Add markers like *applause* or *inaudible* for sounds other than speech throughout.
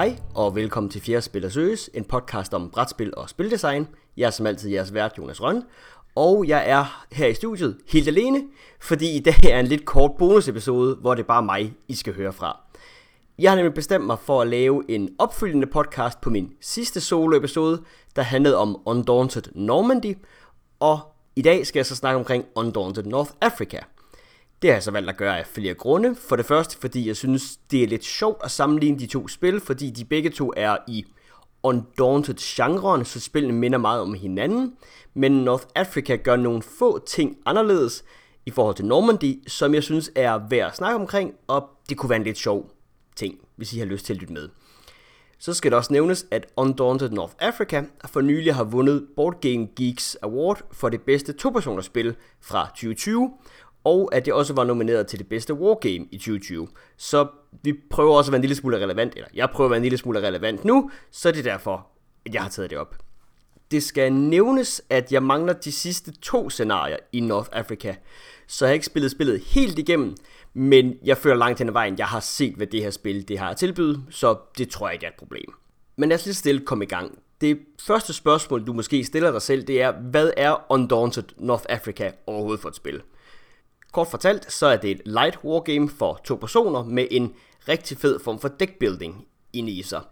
Hej og velkommen til Fjerde Spil Søges, en podcast om brætspil og spildesign. Jeg er som altid jeres vært, Jonas Røn, og jeg er her i studiet helt alene, fordi i dag er en lidt kort bonusepisode, hvor det er bare mig, I skal høre fra. Jeg har nemlig bestemt mig for at lave en opfølgende podcast på min sidste solo-episode, der handlede om Undaunted Normandy, og i dag skal jeg så snakke omkring Undaunted North Africa – det har jeg så valgt at gøre af flere grunde. For det første, fordi jeg synes, det er lidt sjovt at sammenligne de to spil, fordi de begge to er i undaunted genren, så spillene minder meget om hinanden. Men North Africa gør nogle få ting anderledes i forhold til Normandy, som jeg synes er værd at snakke omkring, og det kunne være en lidt sjov ting, hvis I har lyst til at lytte med. Så skal det også nævnes, at Undaunted North Africa for nylig har vundet Board Game Geeks Award for det bedste to spil fra 2020, og at det også var nomineret til det bedste wargame i 2020. Så vi prøver også at være en lille smule relevant, eller jeg prøver at være en lille smule relevant nu, så det er derfor, at jeg har taget det op. Det skal nævnes, at jeg mangler de sidste to scenarier i North Africa, så jeg har ikke spillet spillet helt igennem, men jeg føler langt hen ad vejen, jeg har set, hvad det her spil det har at tilbyde, så det tror jeg ikke er et problem. Men lad os lige stille komme i gang. Det første spørgsmål, du måske stiller dig selv, det er, hvad er Undaunted North Africa overhovedet for et spil? Kort fortalt, så er det et light wargame for to personer med en rigtig fed form for deckbuilding inde i sig.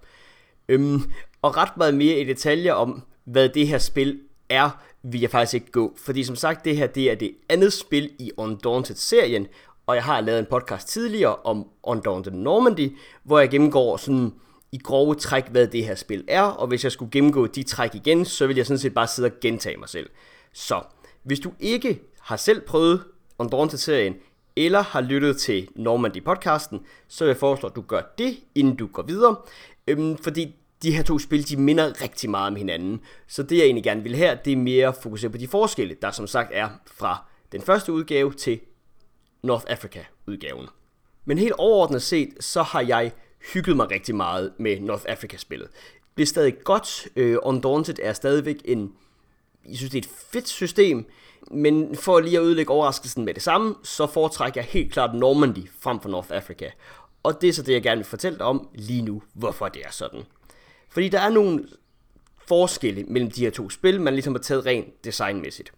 Øhm, og ret meget mere i detaljer om, hvad det her spil er, vil jeg faktisk ikke gå. Fordi som sagt, det her det er det andet spil i Undaunted-serien, og jeg har lavet en podcast tidligere om Undaunted Normandy, hvor jeg gennemgår sådan i grove træk, hvad det her spil er, og hvis jeg skulle gennemgå de træk igen, så vil jeg sådan set bare sidde og gentage mig selv. Så, hvis du ikke har selv prøvet Undaunted-serien, eller har lyttet til Normandy-podcasten, så vil jeg foreslå, at du gør det, inden du går videre. Øhm, fordi de her to spil, de minder rigtig meget om hinanden. Så det jeg egentlig gerne vil her, det er mere fokusere på de forskelle, der som sagt er fra den første udgave til North Africa-udgaven. Men helt overordnet set, så har jeg hygget mig rigtig meget med North Africa-spillet. Det er stadig godt. Øh, Undaunted er stadigvæk en... Jeg synes, det er et fedt system. Men for lige at udlægge overraskelsen med det samme, så foretrækker jeg helt klart Normandy frem for North Africa. Og det er så det, jeg gerne vil fortælle dig om lige nu, hvorfor det er sådan. Fordi der er nogle forskelle mellem de her to spil, man ligesom har taget rent designmæssigt.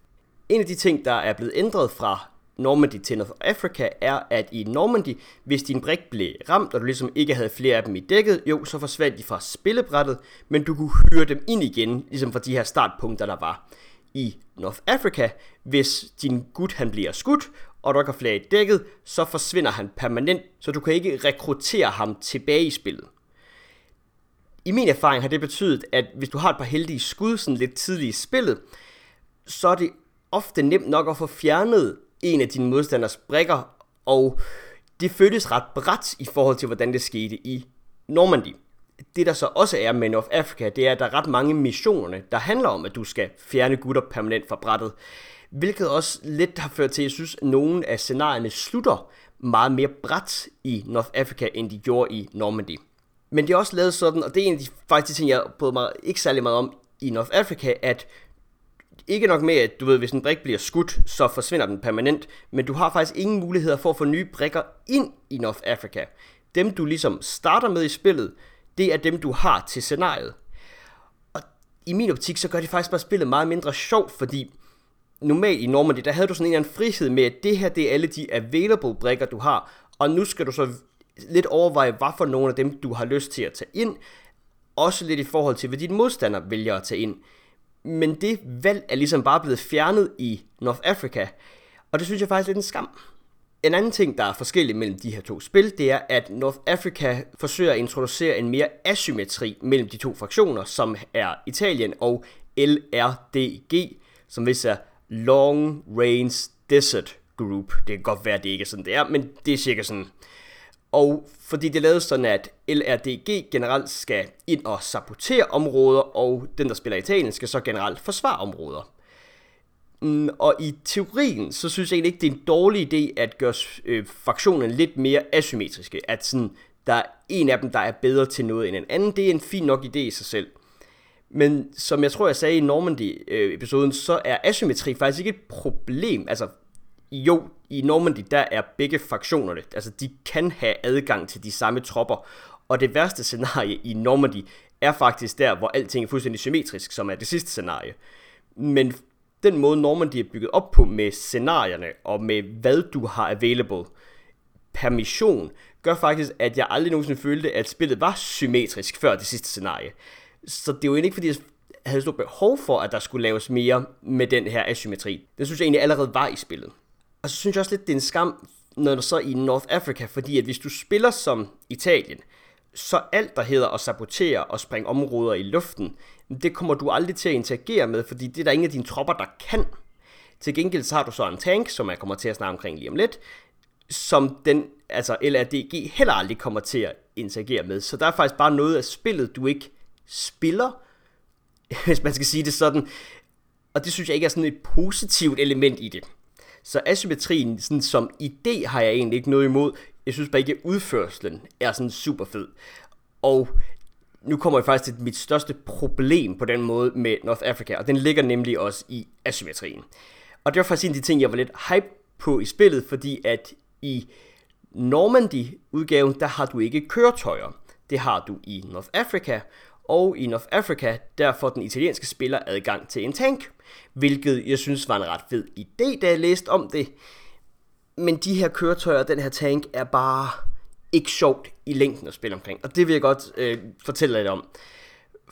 En af de ting, der er blevet ændret fra Normandy til North Africa, er, at i Normandy, hvis din brik blev ramt, og du ligesom ikke havde flere af dem i dækket, jo, så forsvandt de fra spillebrættet, men du kunne hyre dem ind igen, ligesom fra de her startpunkter, der var i North Africa, hvis din gut han bliver skudt, og du ikke har flere i dækket, så forsvinder han permanent, så du kan ikke rekruttere ham tilbage i spillet. I min erfaring har det betydet, at hvis du har et par heldige skud sådan lidt tidligt i spillet, så er det ofte nemt nok at få fjernet en af dine modstanders brækker, og det føles ret bræt i forhold til, hvordan det skete i Normandy det der så også er Men North Africa, det er, at der er ret mange missionerne, der handler om, at du skal fjerne gutter permanent fra brættet. Hvilket også lidt har ført til, at jeg synes, at nogle af scenarierne slutter meget mere bræt i North Africa, end de gjorde i Normandy. Men det er også lavet sådan, og det er en af de faktisk ting, jeg bryder mig ikke særlig meget om i North Africa, at ikke nok med, at du ved, hvis en brik bliver skudt, så forsvinder den permanent, men du har faktisk ingen muligheder for at få nye brikker ind i North Africa. Dem du ligesom starter med i spillet, det er dem, du har til scenariet. Og i min optik, så gør det faktisk bare spillet meget mindre sjovt, fordi normalt i Normandy, der havde du sådan en eller anden frihed med, at det her, det er alle de available brikker, du har, og nu skal du så lidt overveje, hvad for nogle af dem, du har lyst til at tage ind, også lidt i forhold til, hvad din modstander vælger at tage ind. Men det valg er ligesom bare blevet fjernet i North Africa, og det synes jeg faktisk er lidt en skam. En anden ting, der er forskellig mellem de her to spil, det er, at North Africa forsøger at introducere en mere asymmetri mellem de to fraktioner, som er Italien og LRDG, som hvis er Long Range Desert Group. Det kan godt være, at det ikke er sådan, det er, men det er cirka sådan. Og fordi det er lavet sådan, at LRDG generelt skal ind og sabotere områder, og den, der spiller Italien, skal så generelt forsvare områder. Mm, og i teorien, så synes jeg egentlig ikke, det er en dårlig idé at gøre øh, fraktionen lidt mere asymmetriske. At sådan, der er en af dem, der er bedre til noget end en anden. Det er en fin nok idé i sig selv. Men som jeg tror, jeg sagde i Normandy-episoden, så er asymmetri faktisk ikke et problem. Altså, jo, i Normandy, der er begge fraktionerne, altså de kan have adgang til de samme tropper, Og det værste scenarie i Normandy er faktisk der, hvor alting er fuldstændig symmetrisk, som er det sidste scenarie. Men den måde Normandy er bygget op på med scenarierne og med hvad du har available per mission, gør faktisk, at jeg aldrig nogensinde følte, at spillet var symmetrisk før det sidste scenarie. Så det er jo ikke, fordi jeg havde stort behov for, at der skulle laves mere med den her asymmetri. Det synes jeg egentlig allerede var i spillet. Og så synes jeg også lidt, det er en skam, når du så i North Africa, fordi at hvis du spiller som Italien, så alt, der hedder at sabotere og springe områder i luften, det kommer du aldrig til at interagere med, fordi det er der ingen af dine tropper, der kan. Til gengæld så har du så en tank, som jeg kommer til at snakke omkring lige om lidt, som den, altså LRDG heller aldrig kommer til at interagere med. Så der er faktisk bare noget af spillet, du ikke spiller, *laughs* hvis man skal sige det sådan. Og det synes jeg ikke er sådan et positivt element i det. Så asymmetrien sådan som idé har jeg egentlig ikke noget imod. Jeg synes bare ikke, at udførselen er sådan super fed. Og nu kommer jeg faktisk til mit største problem på den måde med North Africa, og den ligger nemlig også i asymmetrien. Og det var faktisk en af de ting, jeg var lidt hype på i spillet, fordi at i Normandy-udgaven, der har du ikke køretøjer. Det har du i North Africa, og i North Africa, der får den italienske spiller adgang til en tank, hvilket jeg synes var en ret fed idé, da jeg læste om det. Men de her køretøjer, den her tank, er bare ikke sjovt i længden at spille omkring, og det vil jeg godt øh, fortælle lidt om.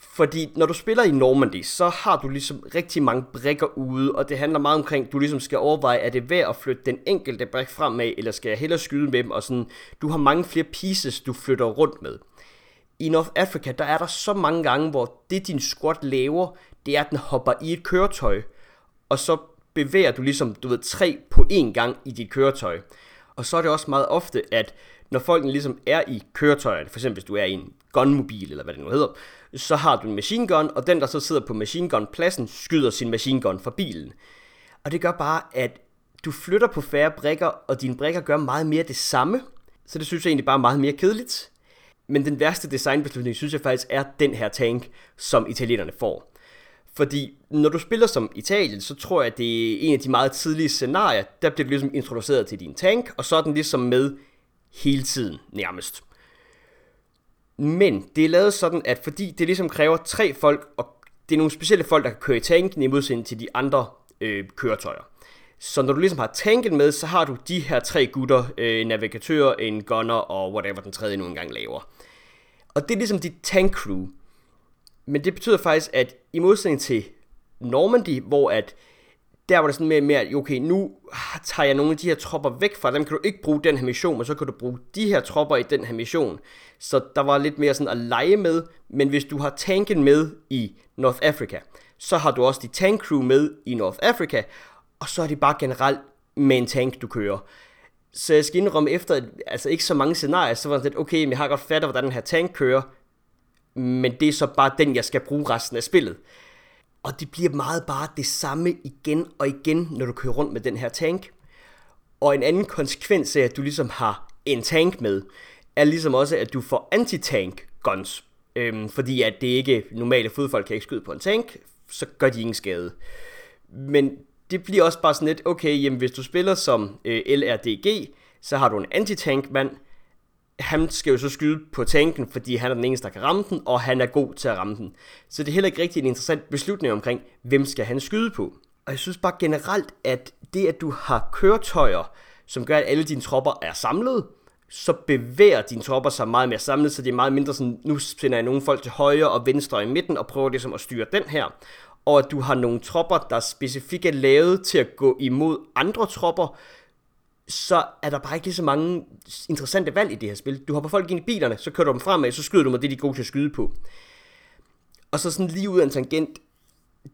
Fordi når du spiller i Normandy, så har du ligesom rigtig mange brikker ude, og det handler meget omkring, du ligesom skal overveje, er det værd at flytte den enkelte brik fremad, eller skal jeg hellere skyde med dem, og sådan, du har mange flere pieces, du flytter rundt med. I North Africa, der er der så mange gange, hvor det din squad laver, det er, at den hopper i et køretøj, og så bevæger du ligesom, du ved, tre på én gang i dit køretøj. Og så er det også meget ofte, at når folk ligesom er i køretøjet, for eksempel hvis du er i en gunmobil, eller hvad det nu hedder, så har du en machine gun, og den, der så sidder på machine gun pladsen, skyder sin machine gun fra bilen. Og det gør bare, at du flytter på færre brikker, og dine brækker gør meget mere det samme. Så det synes jeg egentlig bare er meget mere kedeligt. Men den værste designbeslutning, synes jeg faktisk, er den her tank, som italienerne får. Fordi når du spiller som Italien, så tror jeg, at det er en af de meget tidlige scenarier, der bliver du ligesom introduceret til din tank, og så er den ligesom med hele tiden nærmest. Men det er lavet sådan, at fordi det ligesom kræver tre folk, og det er nogle specielle folk, der kan køre i tanken i modsætning til de andre øh, køretøjer. Så når du ligesom har tanken med, så har du de her tre gutter, øh, en navigatør, en gunner og whatever den tredje nu engang laver. Og det er ligesom dit tank crew. Men det betyder faktisk, at i modsætning til Normandy, hvor at der var det sådan mere, mere, okay, nu tager jeg nogle af de her tropper væk fra dem, kan du ikke bruge den her mission, men så kan du bruge de her tropper i den her mission. Så der var lidt mere sådan at lege med, men hvis du har tanken med i North Africa, så har du også de tank crew med i North Africa, og så er det bare generelt med en tank, du kører. Så jeg skal indrømme, efter altså ikke så mange scenarier, så var det lidt, okay, men jeg har godt fattet, hvordan den her tank kører, men det er så bare den, jeg skal bruge resten af spillet. Og det bliver meget bare det samme igen og igen, når du kører rundt med den her tank. Og en anden konsekvens af, at du ligesom har en tank med, er ligesom også, at du får anti-tank guns. Øhm, fordi at det ikke normale fodfolk kan ikke skyde på en tank, så gør de ingen skade. Men det bliver også bare sådan lidt, okay, jamen hvis du spiller som øh, LRDG, så har du en anti-tank mand, han skal jo så skyde på tanken, fordi han er den eneste, der kan ramme den, og han er god til at ramme den. Så det er heller ikke rigtig en interessant beslutning omkring, hvem skal han skyde på. Og jeg synes bare generelt, at det, at du har køretøjer, som gør, at alle dine tropper er samlet, så bevæger dine tropper sig meget mere samlet, så det er meget mindre sådan, nu sender jeg nogle folk til højre og venstre og i midten, og prøver ligesom at styre den her. Og at du har nogle tropper, der specifikt er lavet til at gå imod andre tropper, så er der bare ikke lige så mange interessante valg i det her spil. Du hopper folk ind i bilerne, så kører du dem fremad, så skyder du med det, de er gode til at skyde på. Og så sådan lige ud af en tangent,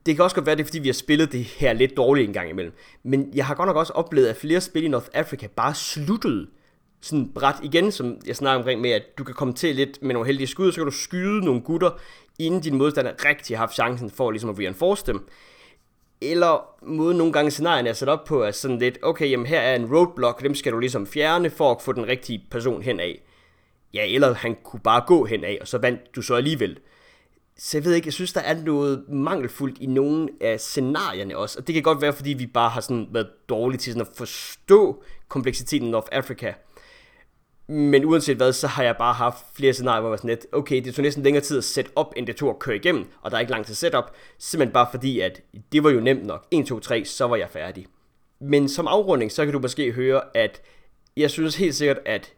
det kan også godt være, det er fordi, vi har spillet det her lidt dårligt en gang imellem. Men jeg har godt nok også oplevet, at flere spil i North Africa bare sluttede sådan bræt igen, som jeg snakker omkring med, at du kan komme til lidt med nogle heldige skud, så kan du skyde nogle gutter, inden din modstander rigtig har haft chancen for ligesom at reinforce dem. Eller måden nogle gange scenarierne er sat op på, er sådan lidt, okay, jamen her er en roadblock, dem skal du ligesom fjerne for at få den rigtige person hen af. Ja, eller han kunne bare gå hen af, og så vandt du så alligevel. Så jeg ved ikke, jeg synes, der er noget mangelfuldt i nogle af scenarierne også. Og det kan godt være, fordi vi bare har sådan været dårlige til sådan at forstå kompleksiteten i North Africa. Men uanset hvad, så har jeg bare haft flere scenarier, hvor jeg var sådan lidt, okay, det tog næsten længere tid at sætte op, end det tog at køre igennem, og der er ikke lang tid setup, simpelthen bare fordi, at det var jo nemt nok. 1, 2, 3, så var jeg færdig. Men som afrunding, så kan du måske høre, at jeg synes helt sikkert, at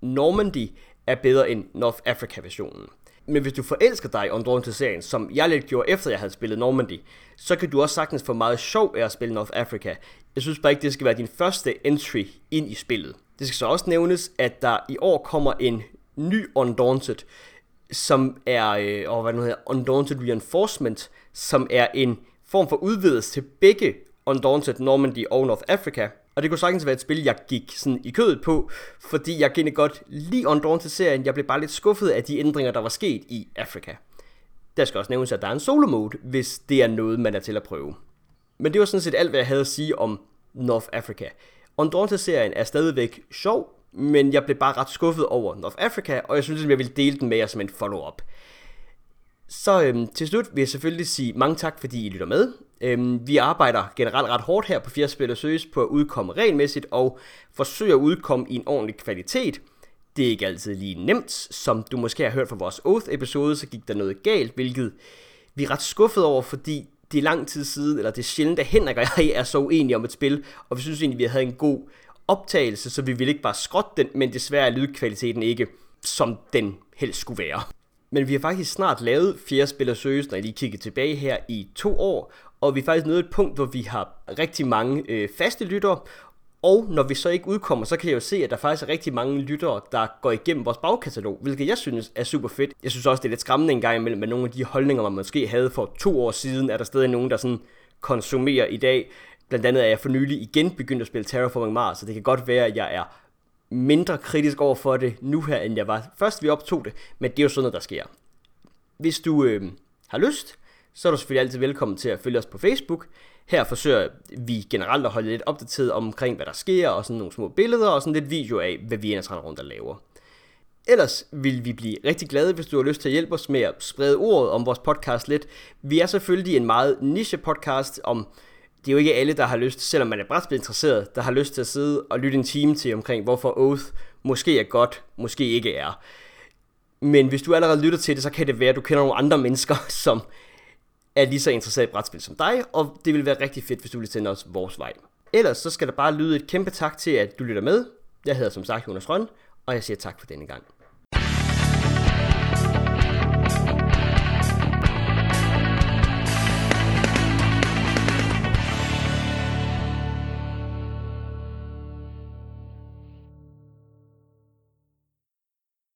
Normandy er bedre end North Africa-versionen. Men hvis du forelsker dig om til serien, som jeg lidt gjorde efter jeg havde spillet Normandy, så kan du også sagtens få meget sjov af at spille North Africa. Jeg synes bare ikke, det skal være din første entry ind i spillet. Det skal så også nævnes, at der i år kommer en ny Undaunted, som er, øh, hvad nu hedder, Undaunted Reinforcement, som er en form for udvidelse til begge Undaunted Normandy og North Africa. Og det kunne sagtens være et spil, jeg gik sådan i kødet på, fordi jeg egentlig godt lige Undaunted-serien. Jeg blev bare lidt skuffet af de ændringer, der var sket i Afrika. Der skal også nævnes, at der er en solo mode, hvis det er noget, man er til at prøve. Men det var sådan set alt, hvad jeg havde at sige om North Africa. Undaunted-serien er stadigvæk sjov, men jeg blev bare ret skuffet over North Africa, og jeg synes, at jeg ville dele den med jer som en follow-up. Så øhm, til slut vil jeg selvfølgelig sige mange tak, fordi I lytter med. Øhm, vi arbejder generelt ret hårdt her på Fjerspil og Søges på at udkomme regelmæssigt og forsøge at udkomme i en ordentlig kvalitet. Det er ikke altid lige nemt, som du måske har hørt fra vores Oath-episode, så gik der noget galt, hvilket vi er ret skuffet over, fordi det er lang tid siden, eller det er sjældent, at Henrik og jeg *laughs* er så uenige om et spil, og vi synes egentlig, vi havde en god optagelse, så vi ville ikke bare skrotte den, men desværre er lydkvaliteten ikke, som den helst skulle være. Men vi har faktisk snart lavet fjerde spiller søges, når jeg lige kigger tilbage her i to år, og vi er faktisk nået et punkt, hvor vi har rigtig mange øh, faste lyttere, og når vi så ikke udkommer, så kan jeg jo se, at der faktisk er rigtig mange lyttere, der går igennem vores bagkatalog, hvilket jeg synes er super fedt. Jeg synes også, det er lidt skræmmende en gang imellem med nogle af de holdninger, man måske havde for to år siden, er der stadig nogen, der sådan konsumerer i dag. Blandt andet er jeg for nylig igen begyndt at spille Terraforming Mars, så det kan godt være, at jeg er mindre kritisk over for det nu her, end jeg var først vi optog det, men det er jo sådan noget, der sker. Hvis du øh, har lyst, så er du selvfølgelig altid velkommen til at følge os på Facebook. Her forsøger vi generelt at holde lidt opdateret omkring, hvad der sker, og sådan nogle små billeder, og sådan lidt video af, hvad vi ellers rundt og laver. Ellers vil vi blive rigtig glade, hvis du har lyst til at hjælpe os med at sprede ordet om vores podcast lidt. Vi er selvfølgelig en meget niche podcast om, det er jo ikke alle, der har lyst, selvom man er brætspil interesseret, der har lyst til at sidde og lytte en time til omkring, hvorfor Oath måske er godt, måske ikke er. Men hvis du allerede lytter til det, så kan det være, at du kender nogle andre mennesker, *laughs* som er lige så interesseret i brætspil som dig, og det vil være rigtig fedt, hvis du vil sende os vores vej. Ellers så skal der bare lyde et kæmpe tak til, at du lytter med. Jeg hedder som sagt Jonas Røn, og jeg siger tak for denne gang.